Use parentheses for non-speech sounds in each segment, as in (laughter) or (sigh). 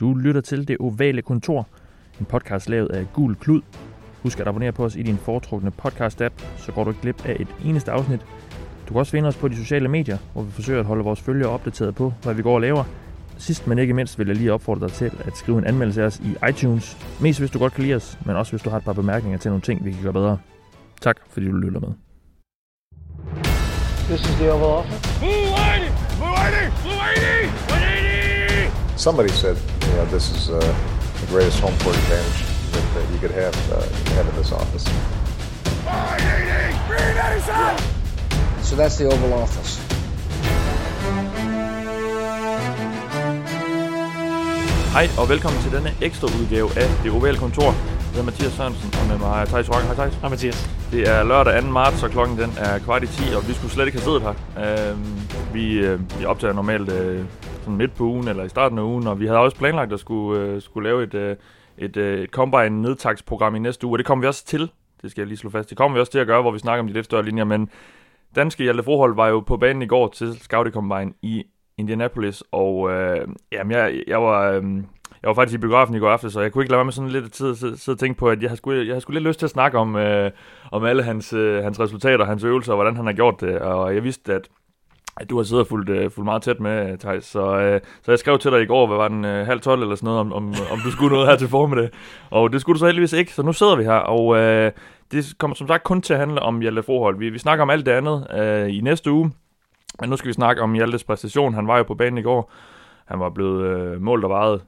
Du lytter til Det Ovale Kontor, en podcast lavet af Gul Klud. Husk at abonnere på os i din foretrukne podcast-app, så går du ikke glip af et eneste afsnit. Du kan også finde os på de sociale medier, hvor vi forsøger at holde vores følgere opdateret på, hvad vi går og laver. Sidst men ikke mindst vil jeg lige opfordre dig til at skrive en anmeldelse af os i iTunes. Mest hvis du godt kan lide os, men også hvis du har et par bemærkninger til nogle ting, vi kan gøre bedre. Tak fordi du lytter med. This is the Oval Office. Mulaney! Mulaney! Mulaney! Somebody said, you know, this is uh, the greatest home court advantage that, that you could have, uh, have in this office. So that's the Oval Office. Hej og velkommen til denne ekstra udgave af Det Ovale Kontor. Jeg hedder Mathias Sørensen, og med mig er Thijs Rock. Hej Thijs. Hej Mathias. Det er lørdag 2. marts, og klokken den er kvart i 10, og vi skulle slet ikke have siddet her. Øhm, vi, øh, vi optager normalt øh, sådan midt på ugen, eller i starten af ugen, og vi havde også planlagt at skulle, øh, skulle lave et, øh, et, øh, et combine nedtagsprogram i næste uge, og det kommer vi også til. Det skal jeg lige slå fast. Det kommer vi også til at gøre, hvor vi snakker om de lidt større linjer, men danske Hjalte Frohold var jo på banen i går til Scouting Combine i Indianapolis, og øh, jamen, jeg, jeg var... Øh, jeg var faktisk i biografen i går aftes, så jeg kunne ikke lade være med sådan lidt tid at sidde, og tænke på, at jeg har sgu, jeg har sgu lidt lyst til at snakke om, øh, om alle hans, øh, hans resultater, hans øvelser, og hvordan han har gjort det. Og jeg vidste, at du har siddet og fulgt, øh, fulgt meget tæt med, Thijs. Så, øh, så jeg skrev til dig i går, hvad var den, øh, halv tolv eller sådan noget, om, om, om du skulle noget her til formiddag. Og det skulle du så heldigvis ikke, så nu sidder vi her, og øh, det kommer som sagt kun til at handle om Hjalte Forhold. Vi, vi snakker om alt det andet øh, i næste uge, men nu skal vi snakke om Hjaltes præstation. Han var jo på banen i går. Han var blevet øh, målt og vejet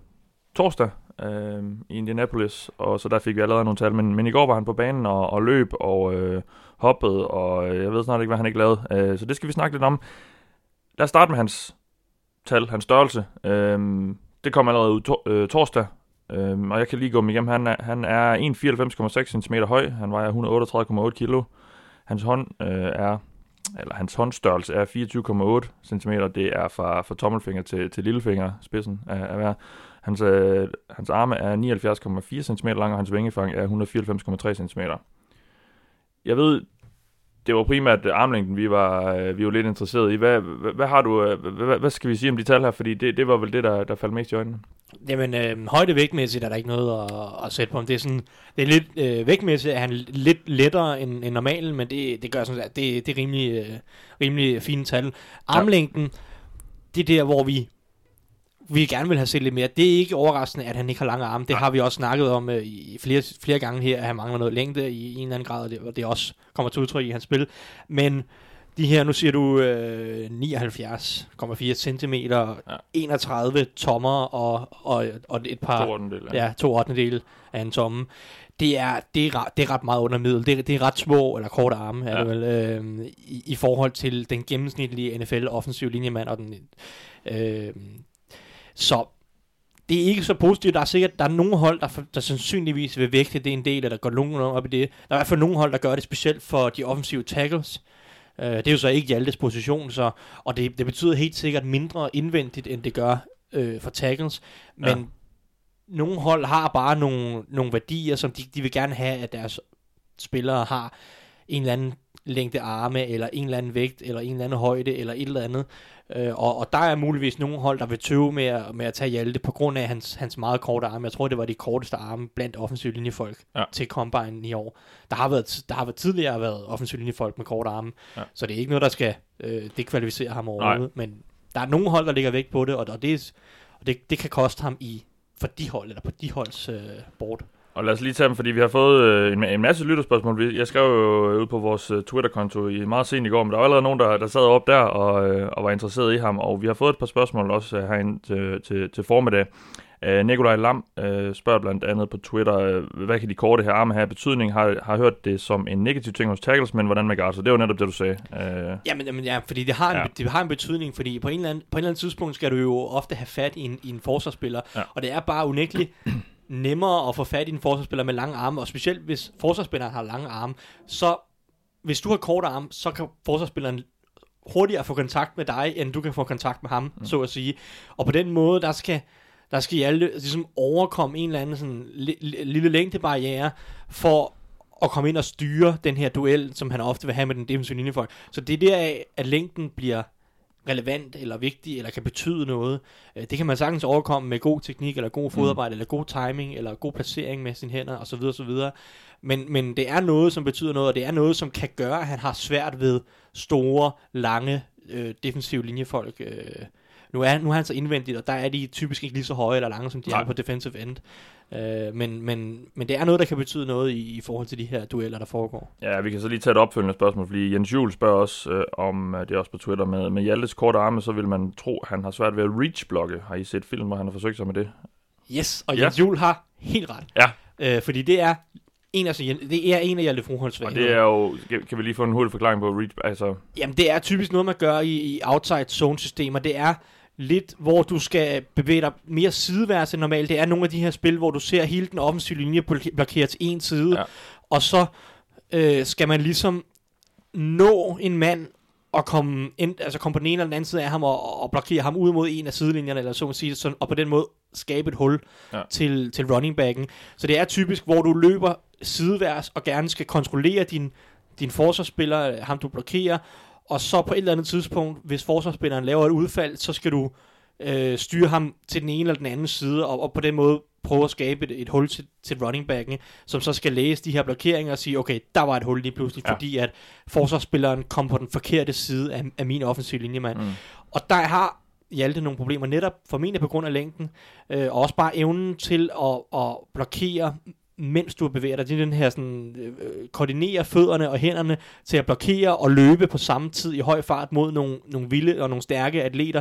torsdag øh, i Indianapolis, og så der fik vi allerede nogle tal, men, men i går var han på banen og, og løb og øh, hoppede, og øh, jeg ved snart ikke, hvad han ikke lavede, øh, så det skal vi snakke lidt om. Lad os starte med hans tal, hans størrelse. Øhm, det kom allerede ud to, øh, torsdag, øhm, og jeg kan lige gå med igennem. Han er, han er 1,94,6 cm høj, han vejer 138,8 kg. Hans hånd øh, er eller hans håndstørrelse er 24,8 cm. Det er fra, fra tommelfinger til, til lillefinger, spidsen af, af hver. Hans, øh, hans arme er 79,4 cm lang, og hans vingefang er 194,3 cm. Jeg ved, det var primært øh, armlængden, vi var, øh, vi var lidt interesseret i. Hvad, hvad, hvad har du, øh, hvad, hvad skal vi sige om de tal her? Fordi det, det var vel det, der, der faldt mest i øjnene. Jamen, øh, højdevægtmæssigt er der ikke noget at, at sætte på. Det er, sådan, det er lidt øh, vægtmæssigt, er han lidt lettere end, end normalen, men det, det gør sådan, at det, det er rimelig, øh, rimelig fine tal. Armlængden, ja. det er der, hvor vi vi gerne vil have set lidt mere. Det er ikke overraskende, at han ikke har lange arme. Det har vi også snakket om øh, i flere, flere gange her, at han mangler noget længde i en eller anden grad, og det, og det også kommer til udtryk i hans spil. Men de her, nu siger du øh, 79,4 cm, ja. 31 tommer og, og, og et par... To ottendel, ja. to ottendel af en tomme. Det er, det, er, det er ret meget under middel. Det, det er ret små eller korte arme, ja. er det vel, øh, i, i forhold til den gennemsnitlige NFL-offensiv linjemand og den... Øh, så det er ikke så positivt. Der er sikkert der er nogle hold, der, der sandsynligvis vil vægte det en del, eller der går nogen op i det. Der er i hvert fald nogle hold, der gør det specielt for de offensive tackles. Uh, det er jo så ikke Hjaltes position, så, og det, det betyder helt sikkert mindre indvendigt, end det gør uh, for tackles. Men ja. nogle hold har bare nogle, nogle værdier, som de, de vil gerne have, at deres spillere har en eller anden længde arme, eller en eller anden vægt, eller en eller anden højde, eller et eller andet. Øh, og, og der er muligvis nogle hold, der vil tøve med at, med at tage Hjalte på grund af hans, hans meget korte arme. Jeg tror, det var de korteste arme blandt offensive linjefolk ja. til Combine i år. Der har, været, der har været tidligere været offensive linjefolk med korte arme, ja. så det er ikke noget, der skal øh, dekvalificere ham overhovedet. Men der er nogle hold, der ligger vægt på det, og, og, det, og det, det kan koste ham i for de hold, eller på de holds øh, board. Og lad os lige tage dem, fordi vi har fået øh, en, en masse lytterspørgsmål. Jeg skrev jo ud på vores øh, Twitter-konto i meget sent i går, men der var allerede nogen, der, der sad op der og, øh, og var interesseret i ham. Og vi har fået et par spørgsmål også øh, herinde til, til, til formiddag. Uh, Nikolaj Lam spørger blandt andet på Twitter, hvad kan de korte her arme have betydning? Har, har hørt det som en negativ ting hos tackles, men hvordan med guards? Det var netop det, du sagde. Uh, jamen, jamen, ja, fordi det har, en, ja. det har en betydning, fordi på en, eller anden, på en eller anden tidspunkt skal du jo ofte have fat i en, i en forsvarsspiller, ja. og det er bare unægteligt nemmere at få fat i en forsvarsspiller med lange arme, og specielt hvis forsvarsspilleren har lange arme, så hvis du har korte arme, så kan forsvarsspilleren hurtigere få kontakt med dig, end du kan få kontakt med ham, mm. så at sige. Og på den måde, der skal, der skal I alle ligesom overkomme en eller anden sådan lille længdebarriere, for at komme ind og styre den her duel, som han ofte vil have med den defensive linjefolk. Så det er der, at længden bliver relevant eller vigtig eller kan betyde noget. Øh, det kan man sagtens overkomme med god teknik eller god fodarbejde eller god timing eller god placering med sine hænder osv. osv. Men, men det er noget, som betyder noget, og det er noget, som kan gøre, at han har svært ved store, lange, øh, defensive linjefolk. Øh. Nu er, nu er han så indvendigt, og der er de typisk ikke lige så høje eller lange, som de Nej. er på defensive end. Øh, men, men, men det er noget, der kan betyde noget i, i forhold til de her dueller, der foregår. Ja, vi kan så lige tage et opfølgende spørgsmål, fordi Jens Juhl spørger også øh, om, øh, det er også på Twitter, med, med Hjaltes korte arme, så vil man tro, at han har svært ved at reach-blokke. Har I set film, hvor han har forsøgt sig med det? Yes, og Ja. Jens Juhl har helt ret. Ja. Øh, fordi det er en af, det er en af Hjalte Froholds Og det er jo, kan- kan vi lige få en hurtig forklaring på reach, altså, Jamen, det er typisk noget, man gør i, i outside zone systemer. Det er lidt, hvor du skal bevæge dig mere sideværs end normalt. Det er nogle af de her spil, hvor du ser hele den offensive linje blok- blokere til en side, Ja. og så øh, skal man ligesom nå en mand og komme, ind, altså komme på den ene eller den anden side af ham og, og blokere ham ud mod en af sidelinjerne, eller så må sige, sådan, og på den måde skabe et hul ja. til, til running backen. Så det er typisk, hvor du løber sideværs og gerne skal kontrollere din, din forsvarsspiller, ham du blokerer, og så på et eller andet tidspunkt, hvis forsvarsspilleren laver et udfald, så skal du øh, styre ham til den ene eller den anden side, og, og på den måde prøve at skabe et, et hul til, til running backen, som så skal læse de her blokeringer og sige, okay, der var et hul lige pludselig, Ja. fordi at forsvarsspilleren kom på den forkerte side af, af min offensive linjemand. Mm. Og der har Hjalte nogle problemer, netop formentlig på grund af længden, øh, og også bare evnen til at, at blokere, mens du bevæger dig. Det er den her sådan, øh, koordinere fødderne og hænderne til at blokere og løbe på samme tid i høj fart mod nogle, nogle vilde og nogle stærke atleter.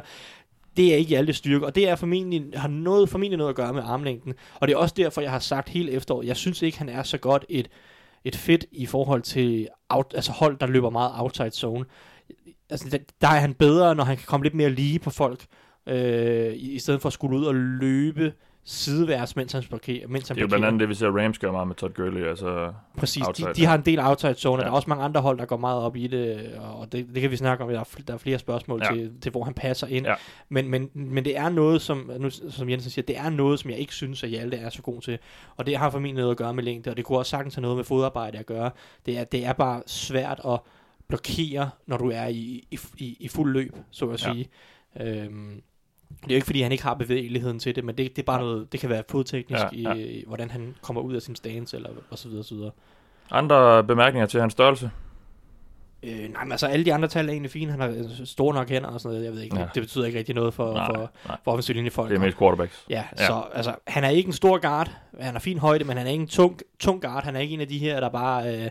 Det er ikke alle styrke, og det er formentlig, har noget, formentlig noget at gøre med armlængden. Og det er også derfor, jeg har sagt hele efteråret, jeg synes ikke, han er så godt et, et fedt i forhold til out, altså hold, der løber meget outside zone. Altså, der, der er han bedre, når han kan komme lidt mere lige på folk, øh, i, i stedet for at skulle ud og løbe sideværs, mens han blokerer. Mens han Det er jo blandt andet det, vi ser Rams gøre meget med Todd Gurley. Altså, Præcis, outside, de, de ja. har en del outside zone, ja. Ja. der er også mange andre hold, der går meget op i det, og det, det kan vi snakke om, der er, fl- der er flere spørgsmål Ja. ja. til, til, hvor han passer ind. Ja. Men, men, men det er noget, som, nu, som Jensen siger, det er noget, som jeg ikke synes, at Hjalte er så god til, og det har formentlig noget at gøre med længde, og det kunne også sagtens have noget med fodarbejde at gøre. Det er, det er bare svært at blokere, når du er i, i, i, i fuld løb, så at Ja. sige. Øhm, det er jo ikke, fordi han ikke har bevægeligheden til det, men det, det er bare noget, det kan være fodteknisk, Ja, ja. I, i, hvordan han kommer ud af sin stance, eller og så videre, og så videre. andre bemærkninger til hans størrelse? Øh, nej, men altså alle de andre tal er egentlig fine. Han har øh, store nok hænder og sådan noget. Jeg ved ikke, Ja. ja. det betyder ikke rigtig noget for, Nej, for, nej. for offensiv linjefolk. Det er mest quarterbacks. Ja. ja, så altså, han er ikke en stor guard. Han har fin højde, men han er ikke en tung, tung guard. Han er ikke en af de her, der bare... Øh,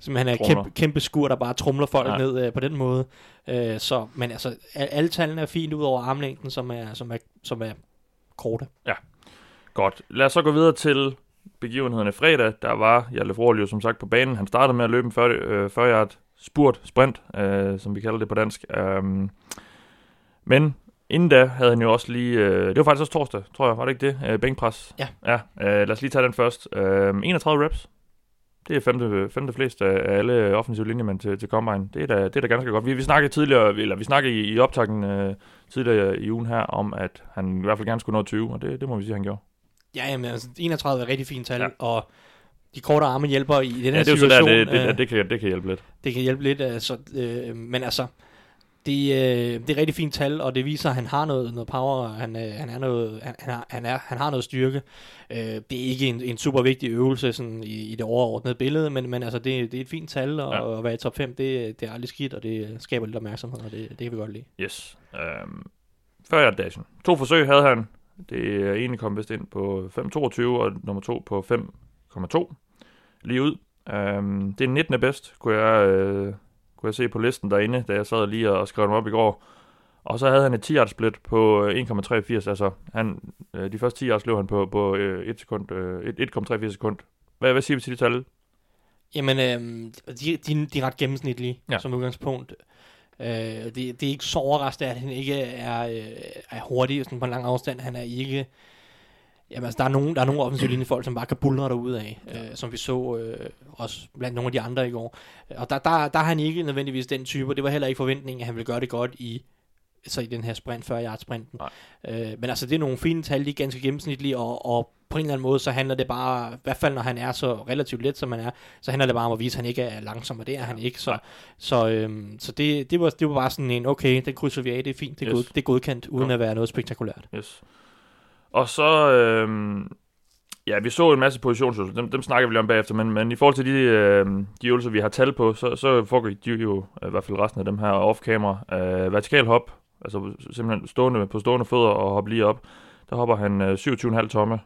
som han er Tromler. kæmpe, kæmpe skur, der bare trumler folk Ja. ja. ned øh, på den måde. Øh, så, men altså, al- alle tallene er fint ud over armlængden, som er, som er, som er korte. Godt. Lad os så gå videre til begivenhederne fredag. Der var Hjalte Frohl jo som sagt på banen. Han startede med at løbe en 40, øh, 40 yard spurt, sprint, øh, som vi kalder det på dansk. Um, men inden da havde han jo også lige, øh, det var faktisk også torsdag, tror jeg, var det ikke det? Øh, bænkpres. Ja. Ja, øh, lad os lige tage den først. Øh, 31 reps. Det er femte, femte flest af alle offensive linjemænd til, til Combine. Det er, da, det er da ganske godt. Vi, vi snakkede tidligere, eller vi snakkede i, i optakten øh, tidligere i ugen her, om at han i hvert fald gerne skulle nå 20, og det, det må vi sige, han gjorde. Ja, jamen, altså, 31 er et rigtig fint tal, Ja. og de korte arme hjælper i den her Ja, det er jo så der, situation. det, det, øh, det, det, kan, det kan hjælpe lidt. det kan hjælpe lidt, altså, øh, men altså, det, øh, det er rigtig fint tal, og det viser, at han har noget, noget power, han, øh, han, er noget, han, han, er, han har noget styrke. Øh, det er ikke en, en super vigtig øvelse sådan, i, i det overordnede billede, men, men altså, det, det er et fint tal, og Ja. at være i top 5, det, det er aldrig skidt, og det skaber lidt opmærksomhed, og det, det kan vi godt lide. Yes. Øhm, før jeg dashen. To forsøg havde han. Det ene kom vist ind på 5.22, og nummer to på 5,2. Lige ud. Øhm, det er 19. bedst, kunne jeg, øh, kunne jeg se på listen derinde, da jeg sad lige og skrev dem op i går. Og så havde han et 10 yard split på øh, 1,83, altså han, øh, de første 10 yards løb han på, på øh, 1 sekund, øh, et- 1,83 sekund. Hvad, hvad siger vi til de tal? Jamen, øh, de, de, de er ret gennemsnitlige ja. som udgangspunkt. Øh, det, det er ikke så overraskende, at han ikke er, øh, er hurtig sådan på en lang afstand. Han er ikke... Jamen, altså, der er nogle, der er nogle offensive linjefolk, som bare kan buldre derude af, øh, som vi så øh, også blandt nogle af de andre i går. Og der, der, der er han ikke nødvendigvis den type, og det var heller ikke forventningen, at han ville gøre det godt i så i den her sprint, 40 yard sprinten. Nej. Øh, men altså, det er nogle fine tal, de er ganske gennemsnitlige, og, og på en eller anden måde, så handler det bare, i hvert fald når han er så relativt let, som han er, så handler det bare om at vise, at han ikke er langsom, og det er han ikke. Så, så, øhm, så det, det, var, det var bare sådan en, okay, den krydser vi af, det er fint, det er, Yes. god, det er godkendt, uden Godt. at være noget spektakulært. Yes. Og så, øhm, ja, vi så en masse positionsøvelser, dem, dem snakker vi lige om bagefter, men, men i forhold til de, øhm, de øvelser, vi har tal på, så, så foregik de jo, i hvert fald resten af dem her, off-camera, øh, vertikal hop, altså simpelthen stående, på stående fødder og hoppe lige op, der hopper han øh, 27,5 tomme,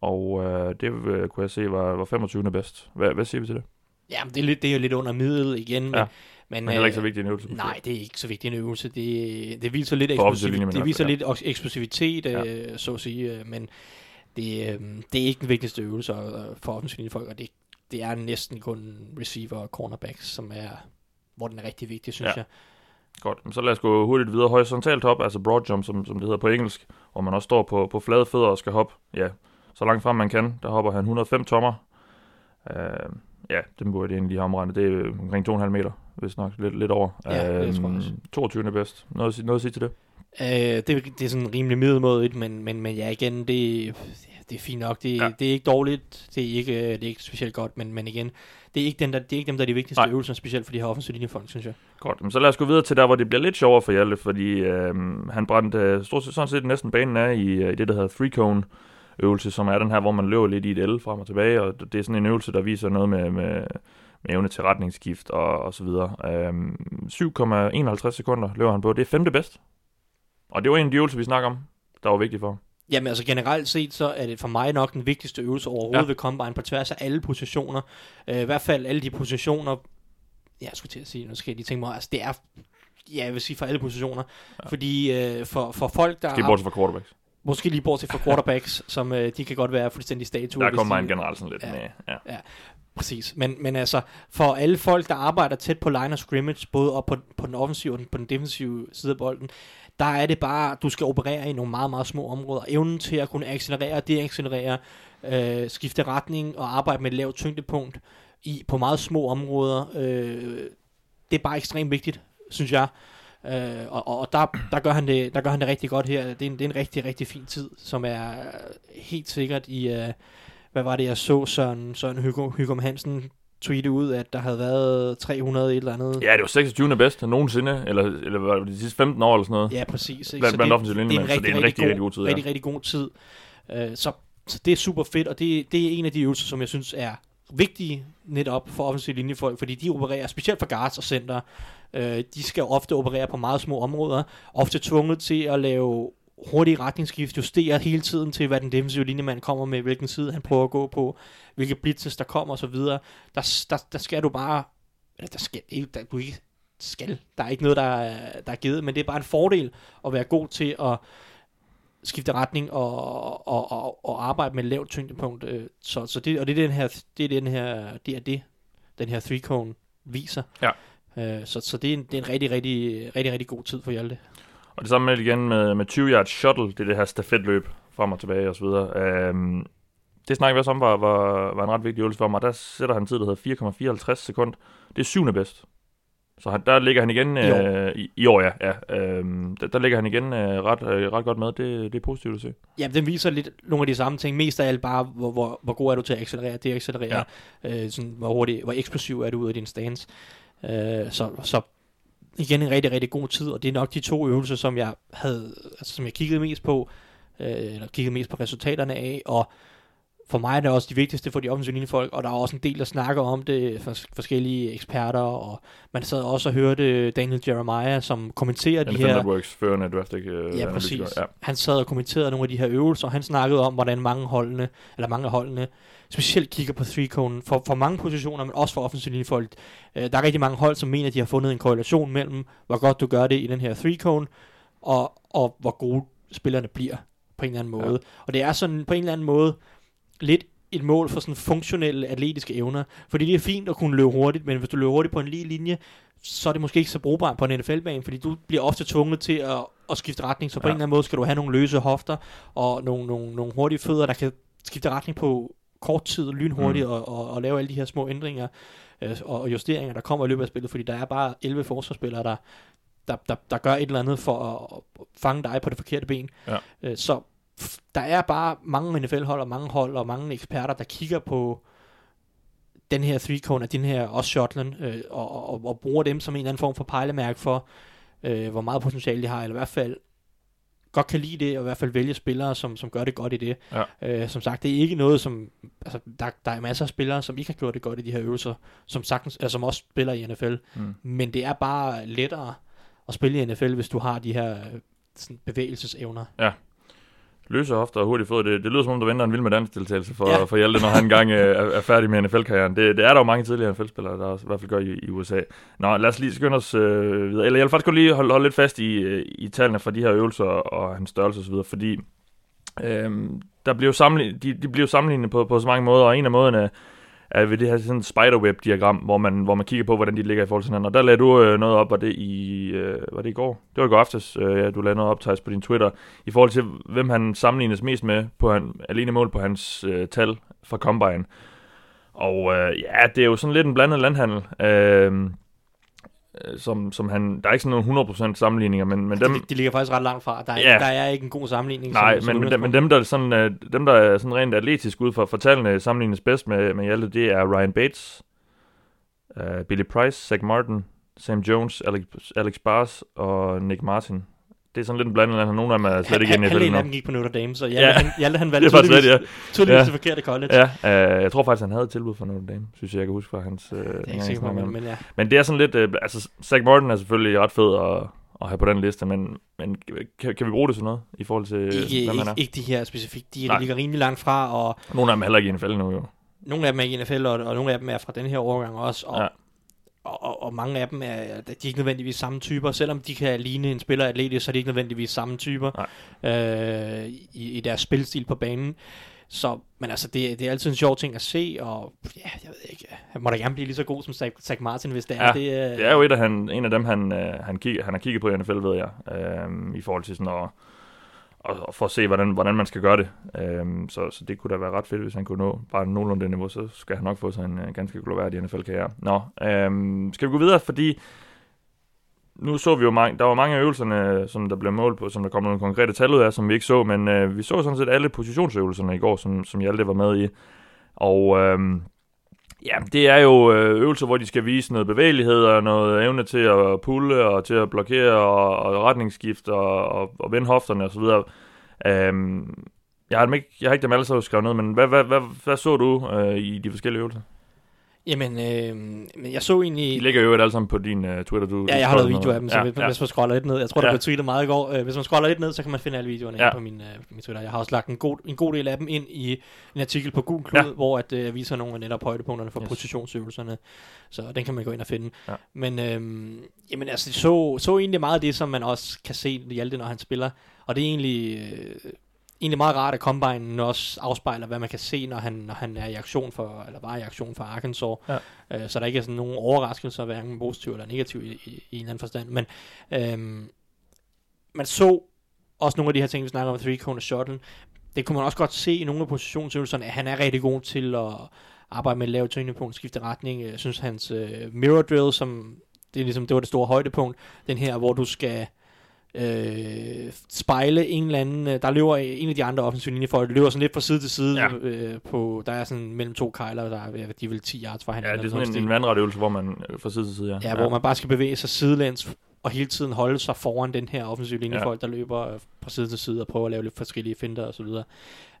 og øh, det øh, kunne jeg se var, var 25. bedst. Hvad, hvad siger vi til det? Ja, men det er, lidt, det er jo lidt under middel igen, men, Ja. Men, Men heller ikke så øh, vigtig en øvelse. Nej, det er ikke så vigtig en øvelse. Det, det viser lidt, eksplosiv, det viser lidt eksplosivitet, Ja. øh, så at sige, øh, men det, øh, det er ikke den vigtigste øvelse øh, for offensiv folk, og det, det er næsten kun receiver og cornerbacks, som er, hvor den er rigtig vigtig, synes Ja. jeg. Godt, men så lad os gå hurtigt videre. Horisontalt hop, altså broad jump, som, som det hedder på engelsk, hvor man også står på, på flade fødder og skal hoppe, ja, så langt frem man kan. Der hopper han 105 tommer. Uh, ja, den burde jeg egentlig lige have omregnet. Det er omkring 2,5 meter, hvis nok lidt, lidt over. Ja, det tror jeg også. 22. bedst. Noget, noget at sige til det? Øh, det, er- det er sådan rimelig middelmådigt, men, men, men ja, igen, det, det er fint nok. Det, Ja. det er ikke dårligt, det er ikke, øh, det er ikke specielt godt, men, men igen, det er ikke, den der, det er ikke dem, der er de vigtigste Nej. øvelser, specielt for de her offensive linjefolk, synes jeg. Godt, men så lad os gå videre til der, hvor det bliver lidt sjovere for Hjalte, fordi øhm, han brændte øh, stort set sådan set næsten banen af i, øh, i det, der hedder three cone øvelse, som er den her, hvor man løber lidt i et L frem og tilbage, og det er sådan en øvelse, der viser noget med, med evne til retningsskift og, og så videre. Øhm, 7,51 sekunder løber han på. Det er femte bedst. Og det var en af de øvelser, vi snakker om, der var vigtigt for ham. Jamen altså generelt set, så er det for mig nok den vigtigste øvelse overhovedet Ja. ja. ved Combine på tværs af alle positioner. Uh, I hvert fald alle de positioner, ja, jeg skulle til at sige, nu skal jeg lige tænke mig, altså det er, ja, jeg vil sige for alle positioner. Ja. Fordi uh, for, for folk, der Skal bortset fra quarterbacks. måske lige bortset fra quarterbacks, (laughs) som uh, de kan godt være fuldstændig statue. Der kommer de- en generelt sådan lidt Ja. med. Ja. Præcis, men, men altså, for alle folk, der arbejder tæt på line of scrimmage, både op på, på den offensive og den, på den defensive side af bolden, der er det bare, du skal operere i nogle meget, meget små områder. Evnen til at kunne accelerere, deaccelerere, øh, skifte retning og arbejde med et lavt tyngdepunkt i, på meget små områder, øh, det er bare ekstremt vigtigt, synes jeg. Øh, og og der, der, gør han det, der gør han det rigtig godt her. Det er en, det er en rigtig, rigtig fin tid, som er helt sikkert i... Øh, hvad var det, jeg så Søren, Søren Hygum, Hygum Hansen tweete ud, at der havde været 300 et eller andet. ja, det var 26. bedst nogensinde, eller, eller var det de sidste 15 år eller sådan noget. Ja, præcis. ikke? Blandt- blandt det, offensive linjemænd, så det er en rigtig, rigtig god tid. Rigtig, rigtig god tid. Uh, så, så det er super fedt, og det, det er en af de øvelser, som jeg synes er vigtige netop for offensive linjefolk, fordi de opererer, specielt for guards og center, uh, de skal ofte operere på meget små områder, ofte tvunget til at lave hurtige retningsskift, justere hele tiden til, hvad den defensive linjemand kommer med, hvilken side han prøver at gå på, hvilke blitzes der kommer osv. Der, der, der skal du bare, eller der skal, ikke- der, du ikke skal, der er ikke noget, der er, der er givet, men det er bare en fordel at være god til at skifte retning og, og, og, og arbejde med lavt tyngdepunkt. øh, Så, så det, og det er den her, det er den her, det er det, den her three cone viser. Ja. Øh, Så, så det, er en, det er en rigtig, rigtig, rigtig, rigtig god tid for Hjalte. Og det samme med igen med, med 20 yards shuttle, det er det her stafetløb frem og tilbage og så videre. Um, det snakker vi også om, var, var, var en ret vigtig øvelse for mig. Der sætter han tid, der hedder 4,54 sekund. Det er syvende bedst. Så han, der ligger han igen I år. øh, i, i år, ja. ja um, der, der ligger han igen øh, ret, øh, ret godt med. Det, det er positivt at se. Ja, den viser lidt nogle af de samme ting. Mest af alt bare, hvor, hvor, hvor god er du til at accelerere, deaccelerere. Ja. Øh, sådan, hvor, hurtigt, hvor eksplosiv er du ud af din stance. Øh, så, så igen en rigtig, rigtig god tid, og det er nok de to øvelser, som jeg havde, altså, som jeg kiggede mest på, øh, eller kiggede mest på resultaterne af, og for mig er det også de vigtigste for de offensive linjefolk, og der er også en del, der snakker om det, fors- forskellige eksperter, og man sad også og hørte Daniel Jeremiah, som kommenterer de her... Networks førende draft øh, Ja, præcis. Ja. Han sad og kommenterede nogle af de her øvelser, og han snakkede om, hvordan mange holdene, eller mange af holdene, specielt kigger på three cone for, for mange positioner, men også for offensive linjefolk. Øh, der er rigtig mange hold, som mener, at de har fundet en korrelation mellem, hvor godt du gør det i den her three cone, og, og hvor gode spillerne bliver på en eller anden måde. Ja. Og det er sådan på en eller anden måde lidt et mål for sådan funktionelle atletiske evner. Fordi det er fint at kunne løbe hurtigt, men hvis du løber hurtigt på en lige linje, så er det måske ikke så brugbart på en NFL-bane, fordi du bliver ofte tvunget til at, at skifte retning, så på ja. en eller anden måde skal du have nogle løse hofter, og nogle, nogle, nogle hurtige fødder, der kan skifte retning på kort tid, lynhurtigt, mm. og, og, og lave alle de her små ændringer øh, og, og justeringer, der kommer i løbet af spillet, fordi der er bare 11 forsvarsspillere, der, der, der, der gør et eller andet for at, fange dig på det forkerte ben. Ja. Øh, så der er bare mange NFL-hold og mange hold og mange eksperter, der kigger på den her three cone og den her også Shotland, øh, og, og, og bruger dem som en eller anden form for pejlemærke for, øh, hvor meget potentiale de har, eller i hvert fald godt kan lide det, og i hvert fald vælge spillere, som, som gør det godt i det. Ja. Øh, som sagt, det er ikke noget, som... Altså, der, der er masser af spillere, som ikke har gjort det godt i de her øvelser, som, sagtens, altså, som også spiller i NFL. Mm. Men det er bare lettere at spille i NFL, hvis du har de her øh, sådan bevægelsesevner. Løse hofter og hurtigt fod, det, det lyder som om, der venter en vild medansdeltagelse for, Ja. for Hjalte, når han engang øh, er, er færdig med NFL-karrieren. Det, det er der jo mange tidligere NFL-spillere, der også, i hvert fald gør i, i USA. Nå, lad os lige skynde os øh, videre. Eller jeg vil faktisk godt lige holde, holde lidt fast i, øh, i tallene for de her øvelser og hans størrelse osv., fordi øh, der bliver jo sammenlignet, de, de bliver jo sammenlignet på, på så mange måder, og en af måderne er ved det her sådan spiderweb-diagram, hvor man, hvor man kigger på, hvordan de ligger i forhold til hinanden. Og der lagde du øh, noget op, var det i, øh, var det i går? Det var i går aftes, øh, ja, du lagde noget op, Thijs, på din Twitter, i forhold til, hvem han sammenlignes mest med, på han, alene mål på hans øh, tal fra Combine. Og øh, ja, det er jo sådan lidt en blandet landhandel, øh, som, som han, der er ikke sådan nogle 100% sammenligninger, men, men dem, De, de ligger faktisk ret langt fra. Der er, Ja. der er ikke en god sammenligning. Nej, som, men, men, dem, men dem, der er sådan, øh, dem, der er sådan rent atletisk ud fra tallene, sammenlignes bedst med, med Hjalte, det er Ryan Bates, uh, Billy Price, Zach Martin, Sam Jones, Alex, Alex Bars og Nick Martin. Det er sådan lidt en blanding, af nogle af dem er slet ikke inde i nu. dem gik på Notre Dame, så Ja. Hjalte, han, Hjalte, han (laughs) Det valgte faktisk tydeligvis, tydeligvis Ja. det forkerte college. Ja, uh, jeg tror faktisk, han havde et tilbud fra Notre Dame, synes jeg, jeg kan huske fra hans... Uh, Det er ikke sikker på, men, ja. Men det er sådan lidt... Øh, altså, Zach Martin er selvfølgelig ret fed at, at have på den liste, men, men kan, kan vi bruge det til noget i forhold til, Ikke, hvem han ikke, er? ikke de her specifikt. De, de Nej. ligger rimelig langt fra, og Nogle af dem er heller ikke i NFL nu, jo. nogle af dem er i NFL, og, og nogle af dem er fra den her årgang også. Og, Ja. Og, og, og mange af dem er, de er ikke nødvendigvis samme typer. Selvom de kan ligne en spiller atletisk, så er de ikke nødvendigvis samme typer øh, i, i deres spilstil på banen. Så, men altså, det, det er altid en sjov ting at se, og ja, jeg ved ikke, han må da gerne blive lige så god som Zach, Zach Martin, hvis det er. Ja, det, øh, Det er jo et af han, en af dem, han, øh, han, kig, han har kigget på i NFL, ved jeg, øh, i forhold til sådan at, og, og for at se, hvordan, hvordan man skal gøre det. Øhm, så, så det kunne da være ret fedt, hvis han kunne nå bare nogenlunde det niveau, så skal han nok få sig en øh, ganske gloværdig NFL-karriere. Nå, øhm, skal vi gå videre, fordi nu så vi jo mange, der var mange af øvelserne, som der blev målt på, som der kom nogle konkrete tal ud af, som vi ikke så, men øh, vi så sådan set alle positionsøvelserne i går, som, som Hjalte var med i. Og øh, Ja, det er jo øh, øvelser, hvor de skal vise noget bevægelighed og noget evne til at pulle og til at blokere og, og retningsskift og, og, og vende hofterne osv. Øhm, jeg, har ikke, jeg har ikke dem alle sammen skrevet ned, men hvad, hvad, hvad, hvad så du øh, i de forskellige øvelser? Jamen, øh, men jeg så egentlig... De ligger jo alle sammen på din uh, Twitter. Du, Ja, jeg har lavet scroller video af dem, så ja, hvis, ja. hvis man scroller lidt ned, jeg tror, der Ja. blev tweetet meget i går, øh, hvis man scroller lidt ned, så kan man finde alle videoerne Ja. på min, øh, min Twitter. Jeg har også lagt en god, en god del af dem ind i en artikel på Google Klud, Ja. hvor at, øh, jeg viser nogle af netop højdepunkterne for Yes. positionsøvelserne, så den kan man gå ind og finde. Ja. Men øhm, jamen, altså, så, så egentlig meget af det, som man også kan se i Hjalte, når han spiller, og det er egentlig... Øh, egentlig meget rart, at Combine også afspejler, hvad man kan se, når han, når han er i aktion for, eller var i aktion for Arkansas. Ja. Øh, så der ikke er sådan nogen overraskelser, hverken positiv eller negativ i, i, i en eller anden forstand. Men øhm, man så også nogle af de her ting, vi snakker om, three cone og shuttle. Det kunne man også godt se i nogle af positionsøvelserne, at han er rigtig god til at arbejde med at lave tyngdepunkt, skifte retning. Jeg synes, hans øh, mirror drill, som det, er ligesom, det var det store højdepunkt, den her, hvor du skal øh, spejle en eller anden, øh, der løber en af de andre offensive linjefolk, løber sådan lidt fra side til side, Ja. ja. øh, på, der er sådan mellem to kejler, der er, de er vel 10 yards fra Ja, hinanden. det er sådan en, en vandret øvelse, hvor man øh, fra side til side, ja. Ja, hvor man bare skal bevæge sig sidelæns og hele tiden holde sig foran den her offensive linjefolk, der løber øh, fra side til side og prøver at lave lidt forskellige finter og så videre.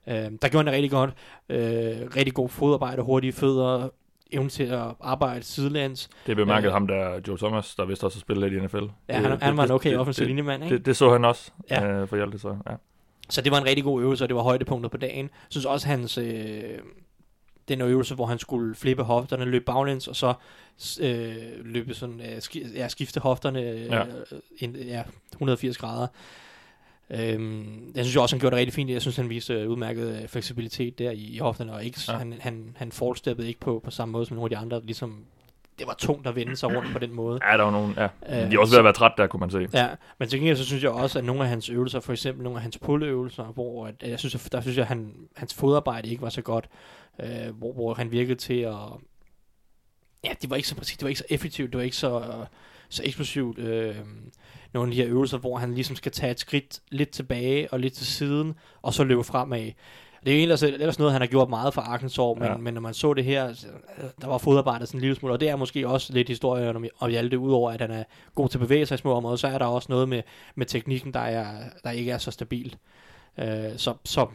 Øh, der gjorde han det rigtig godt. Øh, rigtig god fodarbejde, hurtige fødder, evne til at arbejde sidelæns. Det bemærkede Øh. ham der, Joe Thomas, der vist også spillet lidt i NFL. Ja, han, Det- han var en okay det- offensiv linjemand, ikke? Det, det så han også Ja. øh, for Hjalte, så ja. Så det var en rigtig god øvelse, og det var højdepunktet på dagen. Jeg synes også, hans... Øh, den øvelse, hvor han skulle flippe hofterne, løbe baglæns, og så øh, løbe sådan, øh, ski, ja, skifte hofterne øh, ja. Ind, ja, 180 grader. Øhm, jeg synes jo også, han gjorde det rigtig fint. Jeg synes, han viste øh, udmærket øh, fleksibilitet der i, i hofterne, og ikke, Ja. han, han, han forsteppede ikke på, på samme måde som nogle af de andre. Ligesom, det var tungt at vende sig rundt på den måde. Ja, der var nogen, ja. Øh, De er også ved at være træt der, kunne man se. Ja, men til gengæld så synes jeg også, at nogle af hans øvelser, for eksempel nogle af hans pulleøvelser, hvor at, jeg synes, at der synes jeg, at han, hans fodarbejde ikke var så godt, øh, hvor, hvor han virkede til at... Ja, det var ikke så præcis, det var ikke så effektivt, det var ikke så, så eksplosivt. Øh, nogle af de her øvelser, hvor han ligesom skal tage et skridt lidt tilbage og lidt til siden, og så løbe fremad. Det er jo ellers, ellers noget, han har gjort meget for Arkansas, men, Ja. men når man så det her, øh, der var fodarbejdet sådan en lille smule, og det er måske også lidt historie om, om Hjalte, udover at han er god til at bevæge sig i små områder, så er der også noget med, med teknikken, der, er, der ikke er så stabil. Øh, så, så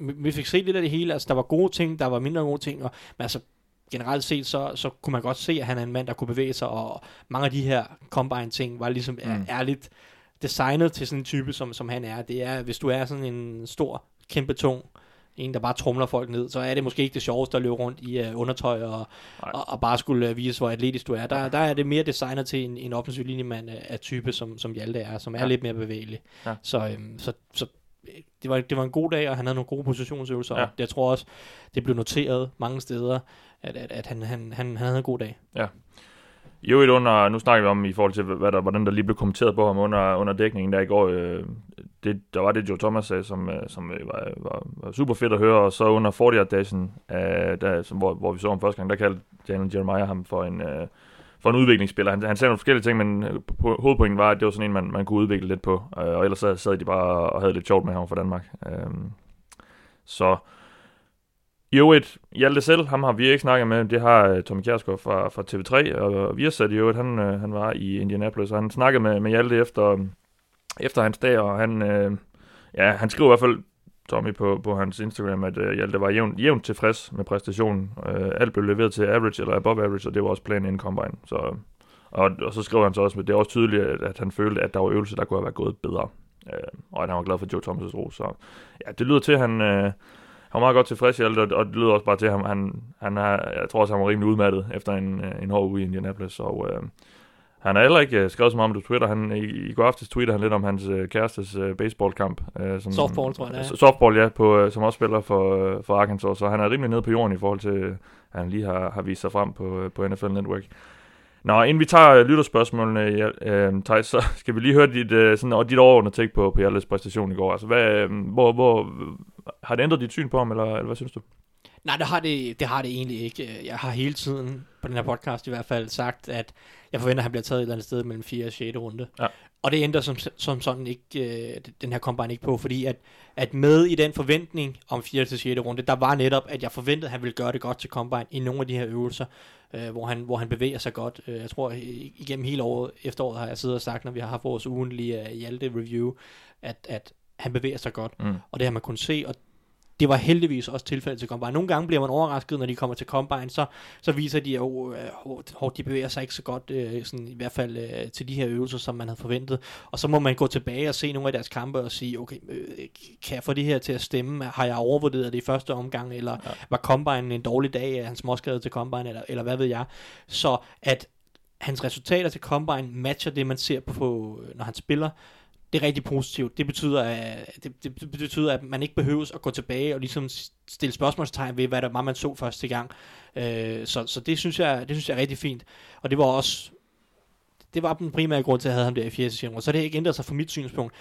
vi vi fik set lidt af det hele, altså der var gode ting, der var mindre gode ting, og, men altså generelt set, så, så kunne man godt se, at han er en mand, der kunne bevæge sig, og mange af de her combine ting var ligesom Mm. ærligt designet til sådan en type, som, som han er. Det er, hvis du er sådan en stor, kæmpe tung, en, der bare trumler folk ned, så er det måske ikke det sjoveste at løbe rundt i uh, undertøj og, Nej. og, og bare skulle uh, vise, hvor atletisk du er. Der, der er det mere designet til en, en offensiv linjemand af, af type, som, som Hjalte er, som er Ja. lidt mere bevægelig. Ja. Så, øhm, så, så det var, det var en god dag, og han havde nogle gode positionsøvelser, Ja. og jeg tror også, det blev noteret mange steder, at, at, at han, han, han, han havde en god dag. I øvrigt under, nu snakker vi om i forhold til, hvad der, hvordan der lige blev kommenteret på ham under, under dækningen der i går. Øh, det, der var det, Joe Thomas sagde, som, øh, som øh, var, var, var, super fedt at høre. Og så under 40 yard dashen, øh, der, som, hvor, hvor vi så ham første gang, der kaldte Daniel Jeremiah ham for en, øh, for en udviklingsspiller. Han, han sagde nogle forskellige ting, men øh, på, hovedpointen var, at det var sådan en, man, man kunne udvikle lidt på. Øh, og ellers så sad de bare og havde lidt sjovt med ham for Danmark. Øh, så i øvrigt, Hjalte selv, ham har vi ikke snakket med, det har uh, Tommy Kjærsgaard fra, fra TV3, og vi har sat i øvrigt, han, uh, han var i Indianapolis, og han snakkede med, med Hjalte efter, efter hans dag, og han, uh, ja, han skriver i hvert fald, Tommy, på, på hans Instagram, at øh, Hjalte var jævnt, jævnt tilfreds med præstationen. Øh, alt blev leveret til average eller above average, og det var også planen inden combine. Så, og, og så skriver han så også, at det er også tydeligt, at, at han følte, at der var øvelser, der kunne have været gået bedre. Øh, og at han var glad for Joe Thomas' ro. Så ja, det lyder til, at han... Øh, han var meget godt tilfreds Hjalte, og og det lyder også bare til, at han, han, han er, jeg tror også, han var rimelig udmattet efter en, øh, en hård uge i Indianapolis, og øh, han har heller ikke øh, skrevet så meget om det på Twitter. Han, i, I går aftes tweeter han lidt om hans øh, kærestes øh, baseballkamp. Øh, som, Softball, tror jeg, det er. Softball, ja, på, øh, som også spiller for, øh, for Arkansas, så han er rimelig nede på jorden i forhold til, øh, at han lige har, har vist sig frem på, øh, på NFL Network. Nå, inden vi tager øh, lytterspørgsmålene, ja, øh, Thijs, så (laughs) skal vi lige høre dit, øh, sådan, dit overordnede take på, på Hjaltes præstation i går. Altså, hvad, øh, hvor, hvor, har det ændret dit syn på ham, eller, eller hvad synes du? Nej, det har det, det har det egentlig ikke. Jeg har hele tiden på den her podcast i hvert fald sagt, at jeg forventer, at han bliver taget et eller andet sted mellem 4. og 6. runde. Ja. Og det ændrer som, som sådan ikke øh, den her combine ikke på, fordi at, at med i den forventning om 4. til 6. runde, der var netop, at jeg forventede, at han ville gøre det godt til combine i nogle af de her øvelser, øh, hvor, han, hvor han bevæger sig godt. Øh, jeg tror, igennem hele året, efteråret har jeg siddet og sagt, når vi har haft vores ugentlige uh, Hjalte review, at, at han bevæger sig godt. Mm. Og det har man kunnet se, og det var heldigvis også tilfældet til Combine. Nogle gange bliver man overrasket, når de kommer til Combine, så, så viser de, at oh, oh, de bevæger sig ikke så godt, øh, sådan, i hvert fald øh, til de her øvelser, som man havde forventet. Og så må man gå tilbage og se nogle af deres kampe og sige, okay, øh, kan jeg få det her til at stemme? Har jeg overvurderet det i første omgang, eller ja. var Combine en dårlig dag? Er han småskadet til Combine, eller, eller hvad ved jeg? Så at hans resultater til Combine matcher det, man ser på når han spiller, det er rigtig positivt. Det betyder, at, det, det, det betyder, at man ikke behøves at gå tilbage og ligesom stille spørgsmålstegn ved, hvad der var, man så første gang. Øh, så, så det synes jeg, det synes jeg er rigtig fint. Og det var også, det var den primære grund til, at jeg havde ham der i 4. sæson. Så det har ikke ændret sig fra mit synspunkt.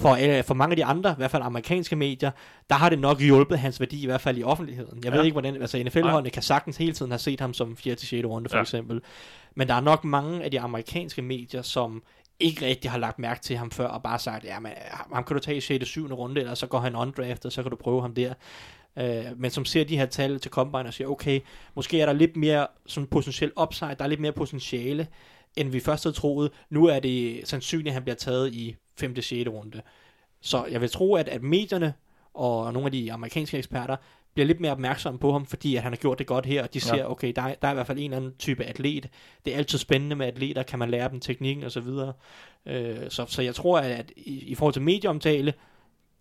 For, øh, for mange af de andre, i hvert fald amerikanske medier, der har det nok hjulpet hans værdi, i hvert fald i offentligheden. Jeg ja. Ved ikke, hvordan, altså NFL-holdene kan sagtens hele tiden have set ham som 4. til 6. runde, for. Ja. eksempel. Men der er nok mange af de amerikanske medier, som ikke rigtig har lagt mærke til ham før, og bare sagt, ja, men ham kan du tage i 6. 7. runde, eller så går han undrafted, så kan du prøve ham der. Øh, men som ser de her tal til Combine og siger, okay, måske er der lidt mere sådan potentiel upside, der er lidt mere potentiale, end vi først havde troet. Nu er det sandsynligt, at han bliver taget i 5. 6. runde. Så jeg vil tro, at, at medierne og nogle af de amerikanske eksperter bliver lidt mere opmærksomme på ham, fordi at han har gjort det godt her, og de ser, Ja. okay, der er, der er i hvert fald en eller anden type atlet. Det er altid spændende med atleter, kan man lære dem teknikken og så videre. Øh, så, så jeg tror, at, at i, i forhold til medieomtale,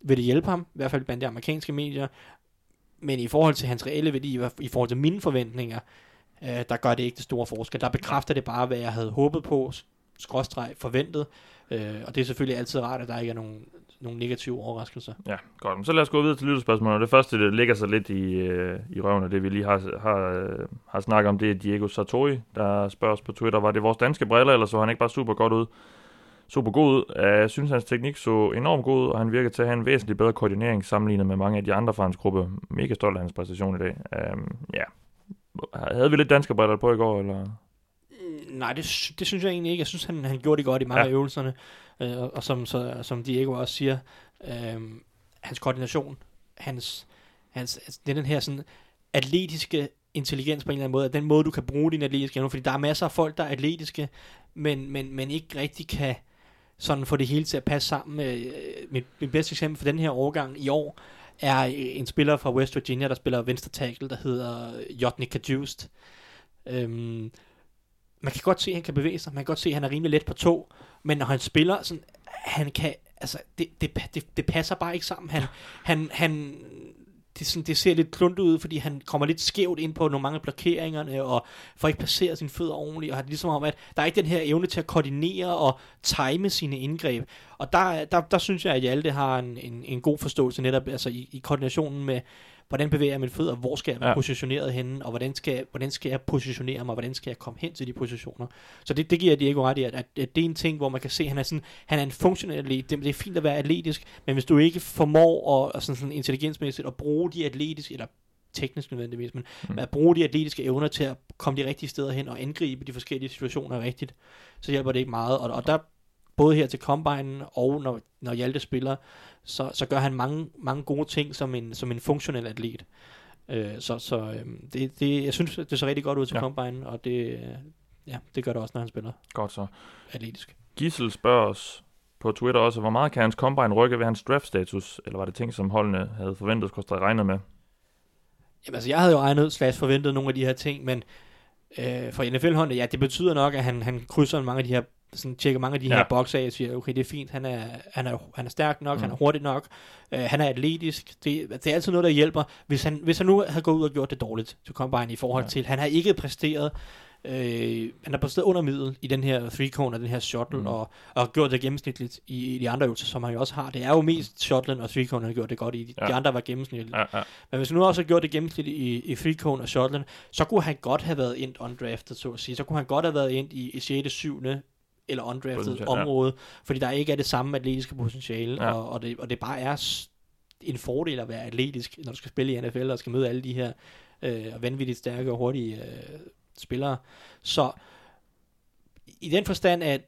vil det hjælpe ham, i hvert fald blandt de amerikanske medier, men i forhold til hans reelle værdi, i forhold til mine forventninger, øh, der gør det ikke det store forskel. Der bekræfter det bare, hvad jeg havde håbet på, skråstreg forventet, øh, og det er selvfølgelig altid rart, at der ikke er nogen, nogen negative overraskelser. Ja, godt. Så lad os gå videre til lytterspørgsmålet. Det første, det ligger sig lidt i, øh, i røven af det, vi lige har, har, øh, har snakket om, det er Diego Sartori, der spørger os på Twitter, var det vores danske briller, eller så han ikke bare super godt ud? Super god ud. Jeg synes, hans teknik så enormt god ud, og han virker til at have en væsentlig bedre koordinering sammenlignet med mange af de andre fra hans gruppe. Mega stolt af hans præstation i dag. Um, ja. Havde vi lidt danske briller på i går, eller? Nej, det, det synes jeg egentlig ikke. Jeg synes, han, han gjorde det godt i mange Ja. af øvelserne. Øh, og, og som, så, som Diego også siger, øh, hans koordination, hans, hans, altså, det er den her sådan atletiske intelligens på en eller anden måde, at den måde, du kan bruge din atletiske evne, fordi der er masser af folk, der er atletiske, men, men, men ikke rigtig kan sådan få det hele til at passe sammen. Øh, mit, mit bedste eksempel for den her årgang i år er en spiller fra West Virginia, der spiller venstre tackle, der hedder Jotnik Kajust. Øhm, man kan godt se, at han kan bevæge sig. Man kan godt se, at han er rimelig let på to. Men når han spiller, sådan, han kan, altså, det, det, det, det passer bare ikke sammen. Han, han, han, det, sådan, det ser lidt kluntet ud, fordi han kommer lidt skævt ind på nogle mange blokeringerne, og får ikke placeret sine fødder ordentligt, og har det ligesom om, at der er ikke den her evne til at koordinere og time sine indgreb. Og der, der, der synes jeg, at Hjalte har en, en, en god forståelse netop altså i, i koordinationen med, hvordan bevæger jeg mine fødder, hvor skal jeg være Ja. positioneret henne, og hvordan skal, hvordan skal jeg positionere mig, hvordan skal jeg komme hen til de positioner. Så det, det giver jeg Diego ret i, at, at, at det er en ting, hvor man kan se, at han er, sådan, han er en funktionel atlet. Det, det er fint at være atletisk, men hvis du ikke formår at, at sådan, sådan intelligensmæssigt at bruge de atletiske, eller teknisk nødvendigvis, men mm. at bruge de atletiske evner til at komme de rigtige steder hen og angribe de forskellige situationer rigtigt, så hjælper det ikke meget. Og, og der, både her til Combine og når, når Hjalte spiller, så, så gør han mange, mange gode ting som en, som en funktionel atlet. Øh, så så øh, det, det, jeg synes, det ser rigtig godt ud til Ja. Combine, og det, ja, det gør det også, når han spiller Godt så. atletisk. Gissel spørger os på Twitter også, hvor meget kan hans combine rykke ved hans draft-status? Eller var det ting, som holdene havde forventet, skulle regnet med? Jamen, altså, jeg havde jo regnet slags forventet nogle af de her ting, men øh, for NFL-håndet, ja, det betyder nok, at han, han krydser mange af de her, sådan tjekker mange af de Ja. her bokser af og siger, okay, det er fint, han er, han er, han er stærk nok, Mm. mm. han er hurtig nok, øh, han er atletisk, det, det er altid noget, der hjælper. Hvis han, hvis han nu havde gået ud og gjort det dårligt til Combine i forhold Ja. til, han har ikke præsteret, øh, han har præsteret under middel i den her three cone og den her shuttle, Mm. mm. og, og gjort det gennemsnitligt i, i de andre øvelser, som han jo også har. Det er jo mest shuttlen og three cone, han har gjort det godt i. De, Ja. de andre var gennemsnitligt. Ja, ja. Men hvis han nu også har gjort det gennemsnitligt i, i free cone og shotlen, så kunne han godt have været ind undrafted, så at sige. Så kunne han godt have været ind i, i 6., 7. eller undrafted Potentielt, ja. område, fordi der ikke er det samme atletiske potentiale, Ja. ja. og, og, det, og det bare er en fordel at være atletisk, når du skal spille i NFL og skal møde alle de her øh, vanvittigt stærke og hurtige øh, spillere. Så i den forstand, at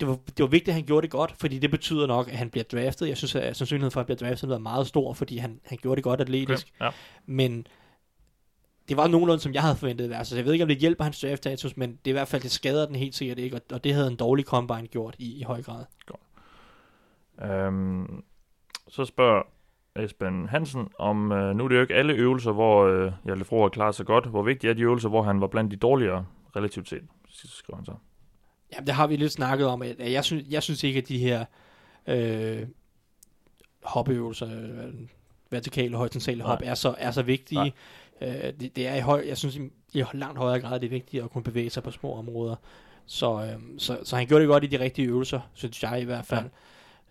det var, det var vigtigt, at han gjorde det godt, fordi det betyder nok, at han bliver draftet. Jeg synes, at sandsynligheden for, at han bliver draftet, er meget stor, fordi han, han gjorde det godt atletisk. Okay. Ja. Men det var nogenlunde, som jeg havde forventet. det. Altså, jeg ved ikke, om det hjælper hans draft status, men det er i hvert fald, det skader den helt sikkert ikke, og, og det havde en dårlig combine gjort i, i høj grad. Øhm, så spørger Esben Hansen om, øh, nu er det jo ikke alle øvelser, hvor øh, Hjalte Fro har klaret sig godt. Hvor vigtigt er de øvelser, hvor han var blandt de dårligere relativt set? Skriver han så. Jamen, det har vi lidt snakket om, at jeg synes, jeg synes ikke, at de her øh, hopøvelser, øh, vertikale og horisontale hop, er så, er så vigtige. Øh, det, det er i høj, jeg synes i, i langt højere grad, det er vigtigt at kunne bevæge sig på små områder. Så, øh, så, så han gjorde det godt i de rigtige øvelser, synes jeg i hvert fald.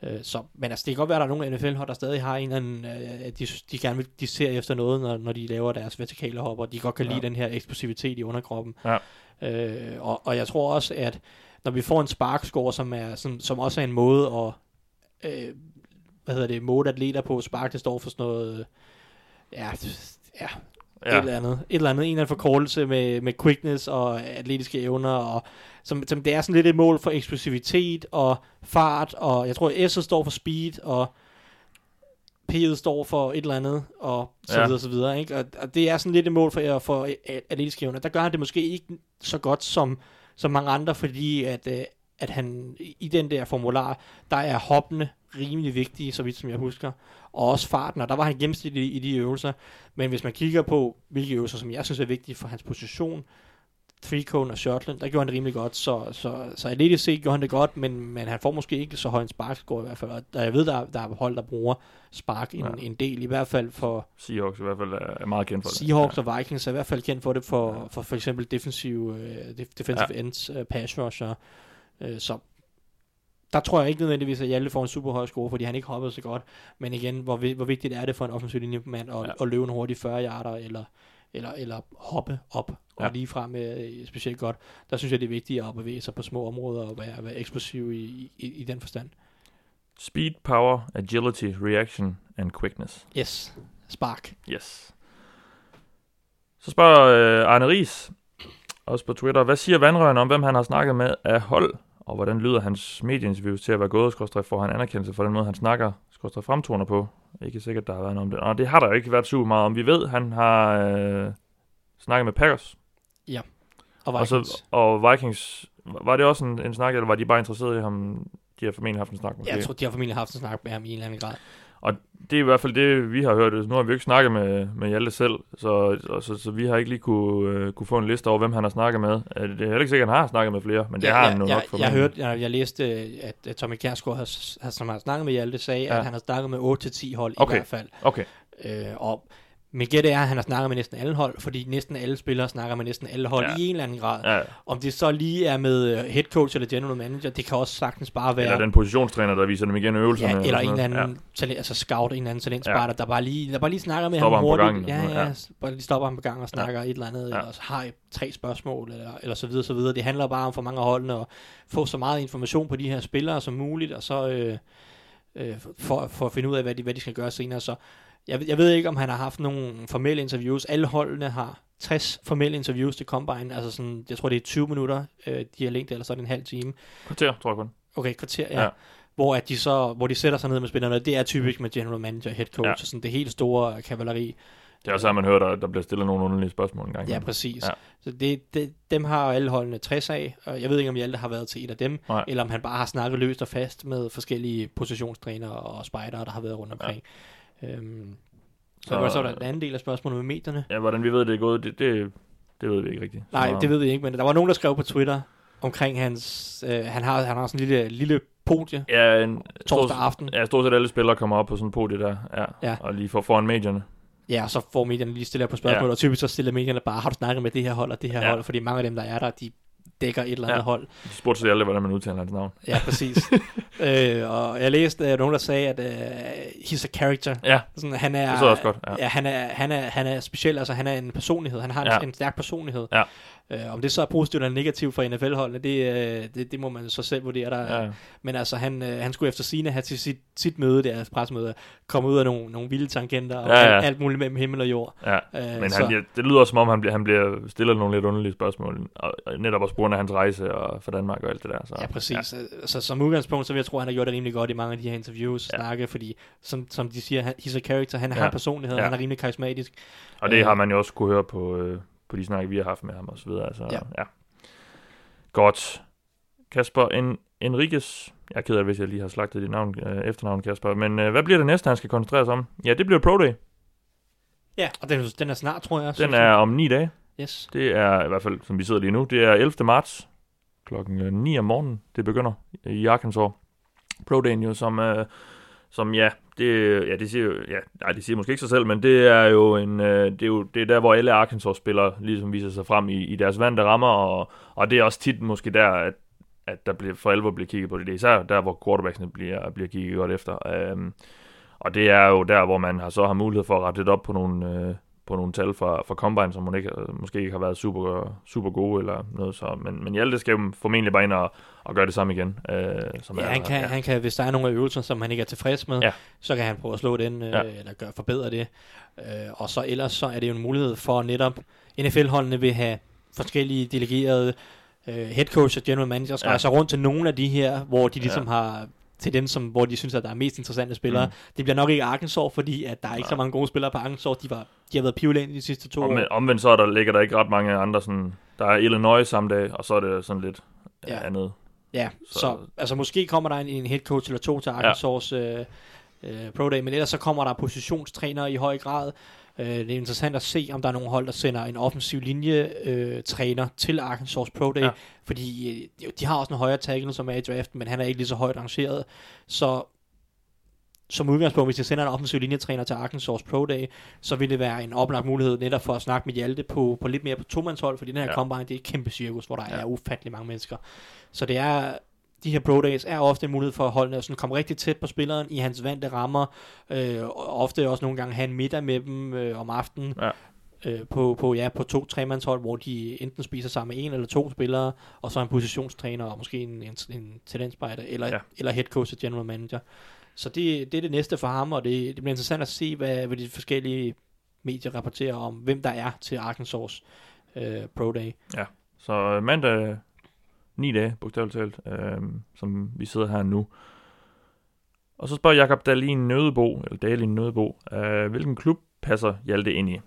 Ja. Øh, så, men altså, det kan godt være, at der er nogle NFL-hold, der stadig har en eller anden, øh, de, de gerne vil, de ser efter noget, når, når de laver deres vertikale hop, og de godt kan Ja. lide den her eksplosivitet i underkroppen. Ja. Øh, og, og jeg tror også, at når vi får en sparkscore, som, er, som, som også er en måde at øh, hvad hedder det, måle atleter på. Spark, det står for sådan noget, øh, ja, ja, ja. et eller andet. Et eller andet, en eller anden forkortelse med, med quickness og atletiske evner, og som, som det er sådan lidt et mål for eksplosivitet og fart, og jeg tror, S'et står for speed, og P'et står for et eller andet, og så Ja. videre, så videre, ikke? Og, og det er sådan lidt et mål for, for atletiske evner. Der gør han det måske ikke så godt som, som mange andre, fordi at, øh, at han i den der formular, der er hoppene rimelig vigtige, så vidt som jeg husker, og også farten, og der var han gennemsnitlig i, i de øvelser. Men hvis man kigger på, hvilke øvelser, som jeg synes er vigtige for hans position, three cone og shotland, der gjorde han det rimelig godt, så, så, så atletisk set gjorde han det godt, men, men han får måske ikke så høj en sparkscore i hvert fald, og jeg ved, der, der er hold, der bruger spark en, Ja. en del, i hvert fald for Seahawks i hvert fald er meget kendt for det. Seahawks og Vikings er i hvert fald kendt for det for for, for eksempel defensive, uh, defensive Ja. ja. ends, uh, pass rusher, uh, så der tror jeg ikke nødvendigvis, at Hjalte får en super høj score, fordi han ikke hoppede så godt. Men igen, hvor, hvor vigtigt er det for en offensiv linjemand at, Ja. ja. at løbe en hurtig 40 yarder, eller, eller, eller hoppe op og Ja. lige frem øh, specielt godt. Der synes jeg, det er vigtigt at bevæge sig på små områder og være, være eksplosiv i, i, i den forstand. Speed, power, agility, reaction and quickness. Yes, spark. Yes. Så spørger øh, Arne Ries også på Twitter. Hvad siger vandrøren om, hvem han har snakket med af hold, og hvordan lyder hans medieinterviews til at være gået, skorstræk for han anerkendelse for den måde, han snakker, skorstræk fremtoner på? Ikke sikkert, der har været noget om det. Og det har der jo ikke været super meget om. Vi ved, han har øh, snakket med Packers, Og og, Vikings. så, og Vikings. Var det også en, en snak, eller var de bare interesserede i ham? De har formentlig haft en snak med Jeg tror, de har formentlig haft en snak med ham i en eller anden grad. Det er i hvert fald det, vi har hørt. Nu har vi jo ikke snakket med, med Hjalte selv, så, så, så, så vi har ikke lige kunne, øh, kunne få en liste over, hvem han har snakket med. Øh, Det er heller ikke sikkert, at han har snakket med flere, men det Ja, har ja, han nu jeg, nok jeg, hørte, jeg, jeg læste, at, at Tommy Kjærsgaard, har, har, som har snakket med Hjalte, sagde, ja. Ja. at han har snakket med 8-10 hold Okay. i hvert fald. Okay, Øh, og mit gæt er, at han har snakket med næsten alle hold, fordi næsten alle spillere snakker med næsten alle hold Ja. i en eller anden grad. ja. Om det så lige er med øh, head coach eller general manager, det kan også sagtens bare være... Eller den positionstræner, der viser dem igen øvelserne. Ja, eller en sådan eller anden talent, altså scout, en eller anden talentspejder, ja. der bare lige, der bare lige snakker med Stopper ham ham på hurtigt. gangen ja, ja, noget, bare lige stopper ham på gang og snakker ja. et eller andet, Ja. eller så har tre spørgsmål, eller, eller så videre, så videre. Det handler bare om for mange af holdene at få så meget information på de her spillere som muligt, og så øh, øh, for, for at finde ud af, hvad de, hvad de skal gøre senere. Så jeg, ved- jeg ved ikke, om han har haft nogle formelle interviews. Alle holdene har 60 formelle interviews til Combine, altså sådan, jeg tror det er 20 minutter, øh, de har længde, eller så er det en halv time. Kvarter, tror jeg kun. Okay, kvarter, ja. Ja. Hvor, at de så, hvor de sætter sig ned med spillerne, det er typisk med general manager, head coach, Ja. og sådan det helt store kavaleri. Det er også, at man hører, der, der bliver stillet nogle underlige spørgsmål en gang. Ja, præcis. Ja. Ja. Så det, det, dem har alle holdene 60 af, og jeg ved ikke, om Hjalte har været til et af dem, Nej. eller om han bare har snakket løst og fast med forskellige positionstrænere og spejdere, der har været rundt omkring. Ja. Øhm, så, Så- så, så er der den anden del af spørgsmålet med medierne. Ja, hvordan vi ved, det er gået, det, det, det ved vi ikke rigtigt. Nej, det ved vi ikke, men der var nogen, der skrev på Twitter omkring hans... Øh, han, har, han har sådan en lille, lille podie Ja, en, torsdag aften. Ja, stort set alle spillere kommer op på sådan en podie der, ja, Ja. og lige får foran medierne. Ja, og så får medierne lige stille på spørgsmål, Ja. og typisk så stiller medierne bare, har du snakket med det her hold og det her ja. hold? Fordi mange af dem, der er der, de dækker et eller andet Ja. hold. De spurgte sig aldrig, hvordan man udtaler hans navn. Ja, præcis. (laughs) øh, og jeg læste uh, nogen, der sagde, at uh, he's a character. Ja, Sådan, han er, det så også godt. Ja. Ja, han er, han, er, han er speciel, altså han er en personlighed. Han har en, ja. en stærk personlighed. Ja. Øh, om det så er positivt eller negativt for NFL-holdene, det, øh, det, det må man så selv vurdere. Der. Ja. Ja. Men altså, han, øh, han skulle efter sine have til sit, sit møde, deres pressemøde, komme ud af nogle, nogle vilde tangenter og Ja, ja. alt, alt muligt mellem himmel og jord. ja. Øh, Men så- han, bliver- det lyder som om, han bliver, han bliver stillet nogle lidt underlige spørgsmål. Og, og netop også på grund af hans rejse og for Danmark og alt det der. Så, Ja, præcis. Ja. Så som udgangspunkt, så vil jeg tro, at han har gjort det rimelig godt i mange af de her interviews, Ja. ja. snakke, fordi som, som de siger, han, he's a character, han Ja. har en personlighed, Ja. ja. han er rimelig karismatisk. Og det Øh. har man jo også kunne høre på, øh, på de snakke, vi har haft med ham og så videre. Altså, ja. Ja. Godt. Kasper en, Enriquez. Jeg er ked af, hvis jeg lige har slagtet dit navn, øh, efternavn, Kasper. Men øh, hvad bliver det næste, han skal koncentrere sig om? Ja, det bliver Pro Day. Ja, og den, den er snart, tror jeg. Den er om ni dage. Yes. Det er i hvert fald, som vi sidder lige nu, det er 11. marts klokken øh, 9 om morgenen. Det begynder i Arkansas. Pro Dayen jo, som, øh, som ja, det, ja, det siger ja, nej, det siger måske ikke sig selv, men det er jo en, øh, det er jo det er der, hvor alle Arkansas-spillere ligesom viser sig frem i, i deres vante rammer, og, og det er også tit måske der, at, at der bliver, for alvor bliver kigget på det. Det er især der, hvor quarterbacksene bliver, bliver kigget godt efter. Øhm, og det er jo der, hvor man har så har mulighed for at rette lidt op på nogle, øh, på nogle tal fra, fra Combine, som ikke, måske ikke har været super, super gode eller noget. Så, men, men Hjalte skal jo formentlig bare ind og, og gøre det samme igen. Øh, som Ja, er, han kan, han kan, hvis der er nogle af øvelser, som han ikke er tilfreds med, Ja. ja. så kan han prøve at slå den, øh, Ja. ja. eller gøre, forbedre det. Øh, og så ellers så er det jo en mulighed for netop, NFL-holdene vil have forskellige delegerede øh, head coach og general managers Ja. ja. rejser rundt til nogle af de her, hvor de ligesom Ja. ja. har til dem, som, hvor de synes, at der er mest interessante spillere. Mm. Det bliver nok ikke Arkansas, fordi at der er ikke Nej. så mange gode spillere på Arkansas. De, var, de har været pivlænd de sidste to år. Omvendt, omvendt så er der, ligger der ikke ret mange andre sådan... Der er Illinois samme dag, og så er det sådan lidt ja. Ja. andet. Ja, Så- så, så altså måske kommer der en, en head coach eller to til Arkansas øh, øh, Pro Day, men ellers så kommer der positionstrænere i høj grad. Øh, det er interessant at se, om der er nogle hold, der sender en offensiv linje øh, træner til Arkansas Pro Day, Ja. fordi øh, de har også en højere tackle, som er i draften, men han er ikke lige så højt rangeret. Så som udgangspunkt, hvis jeg sender en offensiv linjetræner til Arkansas Pro Day, så vil det være en oplagt mulighed netop for at snakke med Hjalte på, på lidt mere på tomandshold, fordi den her Ja. combine, det er et kæmpe cirkus, hvor der ja. er ufattelig mange mennesker. Så det er, de her pro days er ofte en mulighed for holdene at sådan komme rigtig tæt på spilleren i hans vante rammer, øh, og ofte også nogle gange have en middag med dem øh, om aftenen, Ja. øh, på, på, ja, på to tremandshold, hvor de enten spiser sammen med en eller to spillere, og så en positionstræner, og måske en, en, en talentspejder, eller, Ja. ja. eller head coach og general manager. Så det, det er det næste for ham, og det, det bliver interessant at se, hvad, hvad de forskellige medier rapporterer om, hvem der er til Arkansas øh, Pro Day. Så øh, mandag, ni dage, bogstaveligt talt, øh, som vi sidder her nu. Og så spørger Jakob Dalin Nødebo, eller Dalin Nødebo, øh, hvilken klub passer Hjalte ind i?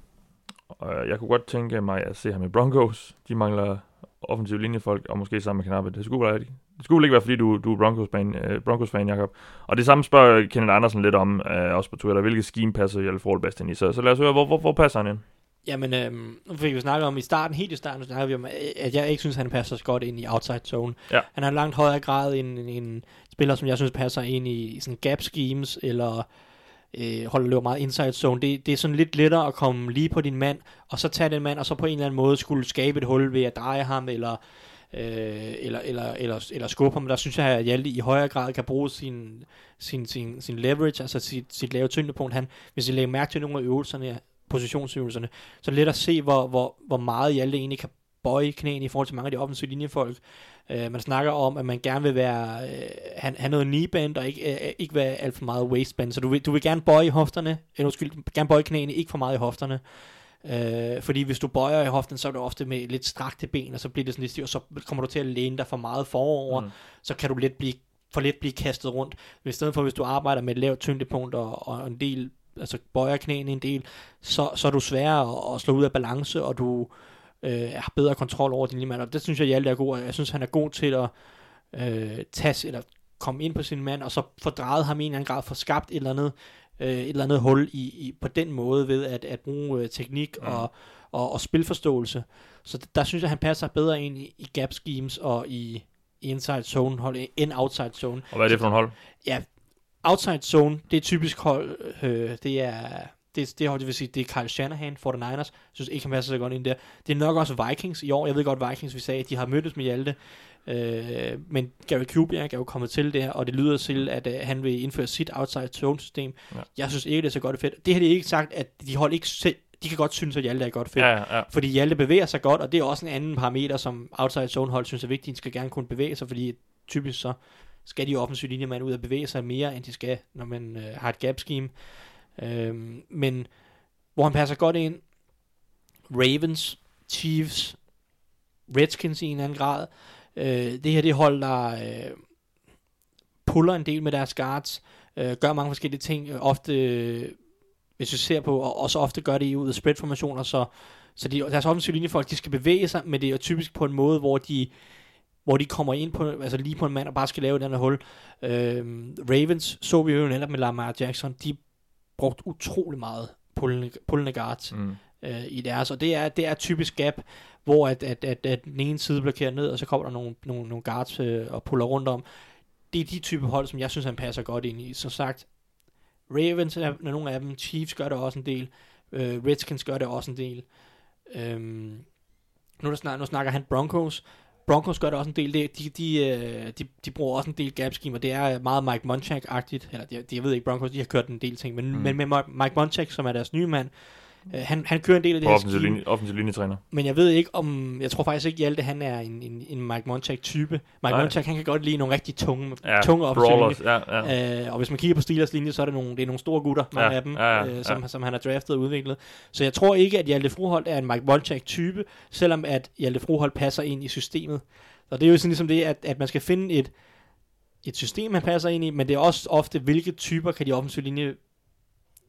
Og jeg kunne godt tænke mig at se ham i Broncos. De mangler offensiv linjefolk, og måske sammen med Knappe. Det skulle, være, det skulle ikke være, fordi du, du er Broncos-fan, øh, Broncos-fan, Jacob. Og det samme spørger Kenneth Andersen lidt om, øh, også på Twitter, hvilket scheme passer Hjalte Forhold bedst ind i. Så, så lad os høre, hvor, hvor, hvor passer han ind? Jamen, øhm, nu fik vi snakket om i starten, helt i starten, snakkede vi om, at jeg ikke synes, han passer så godt ind i outside zone. Ja. Han har en langt højere grad end en, en spiller, som jeg synes passer ind i sådan gap schemes, eller øh, holder løber meget inside zone. Det, det er sådan lidt lettere at komme lige på din mand, og så tage den mand, og så på en eller anden måde skulle skabe et hul ved at dreje ham, eller øh, eller, eller, eller, eller skubbe ham. Der synes jeg, at Hjalte i højere grad kan bruge sin, sin, sin, sin leverage, altså sit, sit lave tyngdepunkt. Han, hvis I lægger mærke til nogle af øvelserne, positionsøvelserne, så er det let at se, hvor, hvor, hvor meget Hjalte egentlig kan bøje knæene i forhold til mange af de offensive linjefolk. Uh, man snakker om, at man gerne vil være, uh, have, have noget kneeband, og ikke, uh, ikke være alt for meget waistband. Så du vil, du vil gerne bøje hofterne, eller undskyld, gerne bøje knæene, ikke for meget i hofterne. Uh, fordi hvis du bøjer i hoften, så er det ofte med lidt strakte ben, og så bliver det sådan lidt stivt, og så kommer du til at læne dig for meget forover, mm. så kan du let blive, for let blive kastet rundt. I stedet for, hvis du arbejder med et lavt tyngdepunkt og, og en del altså bøjer knæene en del, så, så er du sværere at, at slå ud af balance, og du øh, har bedre kontrol over din linjemand, og det synes jeg, Hjalte er god, jeg synes, han er god til at øh, tage, eller komme ind på sin mand, og så få drejet ham i en eller anden grad, få skabt et eller andet, øh, et eller andet hul i, i, på den måde, ved at, at bruge øh, teknik mm. og, og, og spilforståelse. Så der synes jeg, han passer bedre ind i, i gap schemes og i, i inside zone hold end outside zone. Og hvad er det for en hold? Ja, outside zone, det er typisk hold, øh, det er det, det hold, det vil sige, det er Kyle Shanahan, 49ers, jeg synes ikke, han passer så godt ind der. Det er nok også Vikings i år, jeg ved godt, Vikings, vi sagde, at de har mødtes med Hjalte, øh, men Gary Kubiak er jo kommet til det her, og det lyder til, at øh, han vil indføre sit outside zone system. Ja. Jeg synes ikke, det er så godt fedt. Det har de ikke sagt, at de hold ikke selv, de kan godt synes, at Hjalte er godt fedt. Ja, ja. Fordi Hjalte bevæger sig godt, og det er også en anden parameter, som outside zone hold synes er vigtigt. De skal gerne kunne bevæge sig, fordi typisk så skal de offensive linjemænd ud og bevæge sig mere, end de skal, når man øh, har et gap scheme. Øhm, men hvor han passer godt ind, Ravens, Chiefs, Redskins i en anden grad. Øh, det her det hold, der øh, puller en del med deres guards, øh, gør mange forskellige ting, øh, ofte, øh, hvis vi ser på, og også ofte gør det ud af spread-formationer, så, så de, deres offensive linjefolk, de skal bevæge sig, men det er typisk på en måde, hvor de hvor de kommer ind på, altså lige på en mand og bare skal lave den her hul. Øh, Ravens så vi jo netop med Lamar Jackson, de brugt utrolig meget pullende, guards mm. øh, i deres, og det er, det er typisk gap, hvor at, at, at, at den ene side blokerer ned, og så kommer der nogle, nogle, nogle guards øh, og puller rundt om. Det er de type hold, som jeg synes, han passer godt ind i. Som sagt, Ravens er nogle af dem, Chiefs gør det også en del, øh, Redskins gør det også en del. Øhm, nu, der snak, nu snakker han Broncos, Broncos gør det også en del. De, de, de, øh, de, de bruger også en del gap scheme, og det er meget Mike Munchak-agtigt. Eller de, de, jeg ved ikke, Broncos de har kørt en del ting, men, mm. men med Mike Munchak, som er deres nye mand, Øh, han, han kører en del af det her offensiv, linje, offensiv linjetræner. Men jeg ved ikke om, jeg tror faktisk ikke Hjalte, han er en, en, en Mike Montak type. Mike Montak, han kan godt lide nogle rigtig tunge, ja, tunge offensiv ja, ja. Øh, og hvis man kigger på Steelers linje, så er det nogle, det er nogle store gutter, mange ja, af dem, ja, ja, øh, som, ja. som han har draftet og udviklet. Så jeg tror ikke, at Hjalte Froholt er en Mike Montak type, selvom at Hjalte Froholt passer ind i systemet. Så det er jo sådan ligesom det, at, at man skal finde et, et system, man passer ind i, men det er også ofte, hvilke typer kan de offensive linje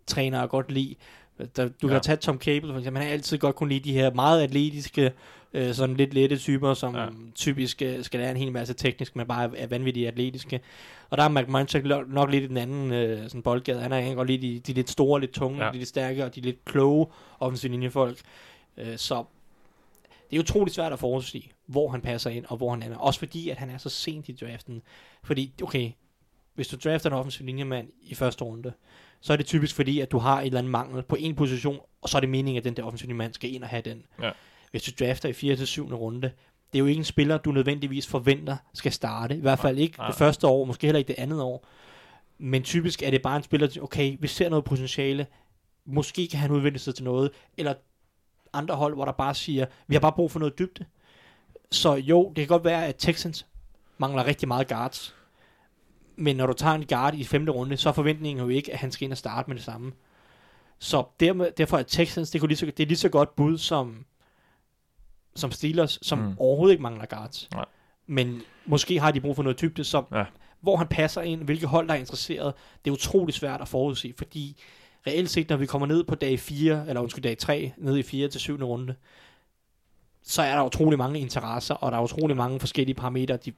trænere godt lide. Der, du ja. kan tage Tom Cable, for eksempel. Han har altid godt kunne lide de her meget atletiske, øh, sådan lidt lette typer, som ja. typisk øh, skal lære en hel masse teknisk, men bare er vanvittigt atletiske. Og der er Mark Munchak nok lidt i den anden øh, sådan boldgade. Han er godt lide de, de lidt store, lidt tunge, ja. de lidt stærke og de lidt kloge offensive linjefolk. Øh, så det er utroligt svært at forudsige, hvor han passer ind og hvor han ender. Også fordi, at han er så sent i draften. Fordi, okay, hvis du drafter en offensiv linjemand i første runde, så er det typisk fordi, at du har et eller andet mangel på en position, og så er det meningen, at den der offensive mand skal ind og have den. Ja. Hvis du drafter i 4. til 7. runde, det er jo ikke en spiller, du nødvendigvis forventer skal starte. I hvert fald ikke ja. det første år, måske heller ikke det andet år. Men typisk er det bare en spiller, okay, vi ser noget potentiale, måske kan han udvikle sig til noget, eller andre hold, hvor der bare siger, vi har bare brug for noget dybde. Så jo, det kan godt være, at Texans mangler rigtig meget guards men når du tager en guard i femte runde, så er forventningen jo ikke, at han skal ind og starte med det samme. Så dermed, derfor er Texans, det, kunne lige så, det er lige så godt bud som som Steelers, som Mm. overhovedet ikke mangler guards. Nej. Men måske har de brug for noget dybde, så Ja. hvor han passer ind, hvilke hold, der er interesseret, det er utrolig svært at forudse, fordi reelt set, når vi kommer ned på dag 4, eller undskyld, dag 3, ned i 4 til 7. runde, så er der utrolig mange interesser, og der er utrolig mange forskellige parametre, de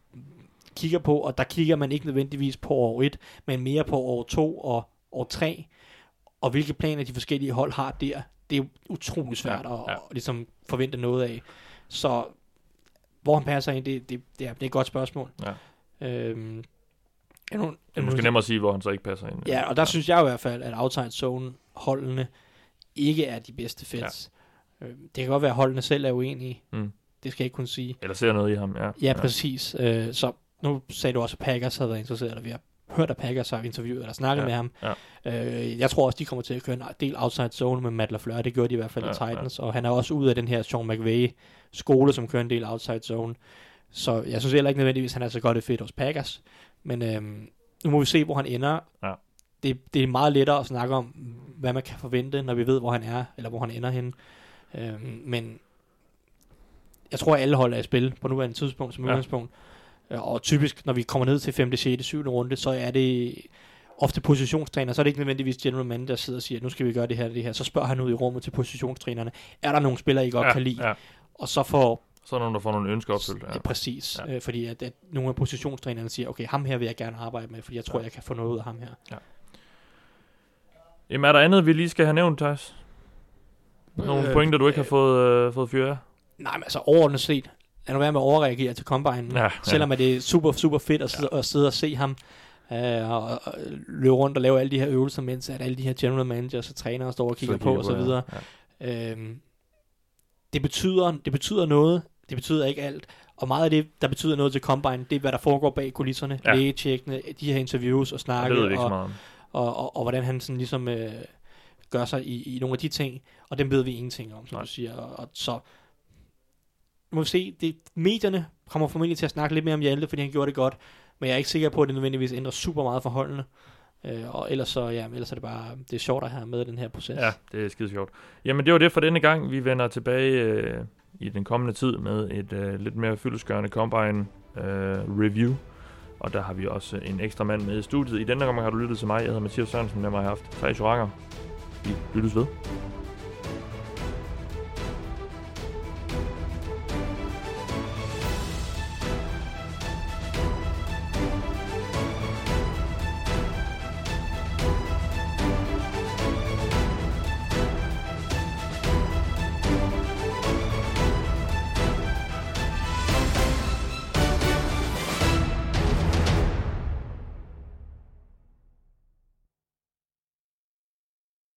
kigger på, og der kigger man ikke nødvendigvis på år 1, men mere på år 2 og år 3, og hvilke planer de forskellige hold har der, det er utrolig svært Ja, at, ja. at ligesom forvente noget af. Så hvor han passer ind, det, det, det, er, det er et godt spørgsmål. Ja. Øhm, er nu, Det er måske nemmere at sige, hvor han så ikke passer ind. Ja, og der synes jeg i hvert fald, at outside zone holdene ikke er de bedste fits. Ja. Det kan godt være, at holdene selv er uenige. Mm. Det skal jeg ikke kunne sige. Eller ser noget i ham, ja. Ja, præcis. Øh, så nu sagde du også, at Packers havde været interesseret, eller vi har hørt, at Packers har interviewet eller snakket Ja, med ham. ja. Øh, jeg tror også, de kommer til at køre en del outside zone med Matt LaFleur. Det gjorde de i hvert fald Ja, i Titans. Og han er også ud af den her Sean McVay skole, som kører en del outside zone. Så jeg synes heller ikke nødvendigvis, at han er så godt et fedt hos Packers. Men øhm, nu må vi se, hvor han ender. Ja. Det, det er meget lettere at snakke om, hvad man kan forvente, når vi ved, hvor han er, eller hvor han ender henne. Øhm, men jeg tror, at alle hold er i spil på nuværende tidspunkt, som Ja. udgangspunkt. Øh, Og typisk, når vi kommer ned til 5., 6., 7. runde, så er det ofte positionstræner, så er det ikke nødvendigvis general manager, der sidder og siger, nu skal vi gøre det her og det her. Så spørger han ud i rummet til positionstrænerne, er der nogle spillere, I godt ja, kan lide? Ja. Og så får Så er der nogen, der får nogle ønsker opfyldt. Ja. Ja. Præcis, Ja. ja. øh, fordi at, at nogle af positionstrænerne siger, okay, ham her vil jeg gerne arbejde med, fordi jeg tror, Ja. jeg kan få noget ud af ham her. Jamen, er der andet, vi lige skal have nævnt, Thijs? Nogle øh, pointer, du ikke har øh, fået, øh, fået fyret af? Nej, men altså overordnet set, lad nu være med at overreagere til Combine, Ja, ja, ja. selvom at det er super, super fedt at sidde, ja. at sidde og se ham øh, og, og løbe rundt og lave alle de her øvelser, mens at alle de her general managers og trænere står og kigger Så på og så videre. Ja. Øhm, det, betyder, det betyder noget, det betyder ikke alt. Og meget af det, der betyder noget til Combine, det er, hvad der foregår bag kulisserne. Ja. Ja. Lægetjekkene, de her interviews og Og snakke. og, om. og, og, og hvordan han sådan ligesom øh, gør sig i, i nogle af de ting, og dem ved vi ingenting om, som. Nej. du siger. Og, og så må vi se, det, medierne kommer formentlig til at snakke lidt mere om Hjalte, fordi han gjorde det godt, men jeg er ikke sikker på, at det nødvendigvis ændrer super meget forholdene. Øh, og ellers så, ja, ellers er det bare, det er sjovt at have med den her proces. Ja, det er skide sjovt. Jamen, det var det for denne gang. Vi vender tilbage øh, i den kommende tid med et øh, lidt mere fyldeskørende Combine øh, review. Og der har vi også en ekstra mand med i studiet. I denne gang har du lyttet til mig. Jeg hedder Mathias Sørensen. Med mig har jeg haft tre Joranger. Vi lyttes ved.